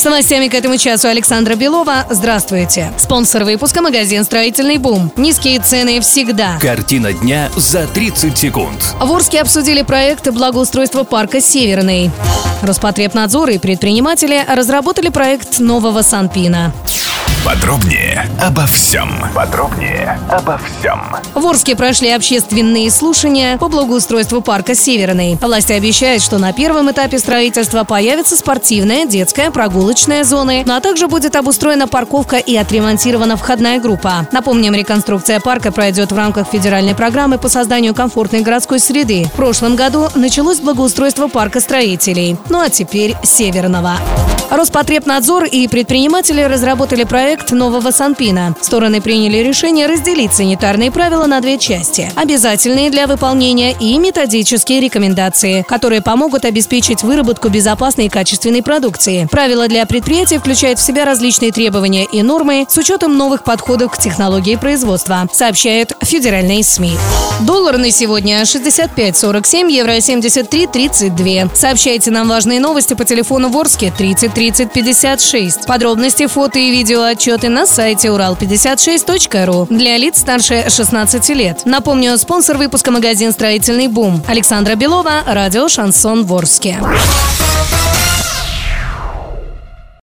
С новостями к этому часу Александра Белова. Здравствуйте. Спонсор выпуска – магазин «Строительный бум». Низкие цены всегда. Картина дня за 30 секунд. В Орске обсудили проект благоустройства парка «Северный». Роспотребнадзор и предприниматели разработали проект нового Санпина. Подробнее обо всем. Подробнее обо всем. В Орске прошли общественные слушания по благоустройству парка «Северный». Власти обещают, что на первом этапе строительства появится спортивная, детская, прогулочная зоны, ну а также будет обустроена парковка и отремонтирована входная группа. Напомним, реконструкция парка пройдет в рамках федеральной программы по созданию комфортной городской среды. В прошлом году началось благоустройство парка строителей, ну а теперь «Северного». Роспотребнадзор и предприниматели разработали проект нового Санпина. Стороны приняли решение разделить санитарные правила на две части. Обязательные для выполнения и методические рекомендации, которые помогут обеспечить выработку безопасной и качественной продукции. Правила для предприятий включают в себя различные требования и нормы с учетом новых подходов к технологии производства, сообщают федеральные СМИ. Доллар на сегодня 65.47, евро 73.32. Сообщайте нам важные новости по телефону Ворске 30 30 56. Подробности, фото и видео отчеты на сайте урал56.ру для лиц старше 16 лет. Напомню, спонсор выпуска магазин «Строительный бум». Александра Белова, радио «Шансон Ворске».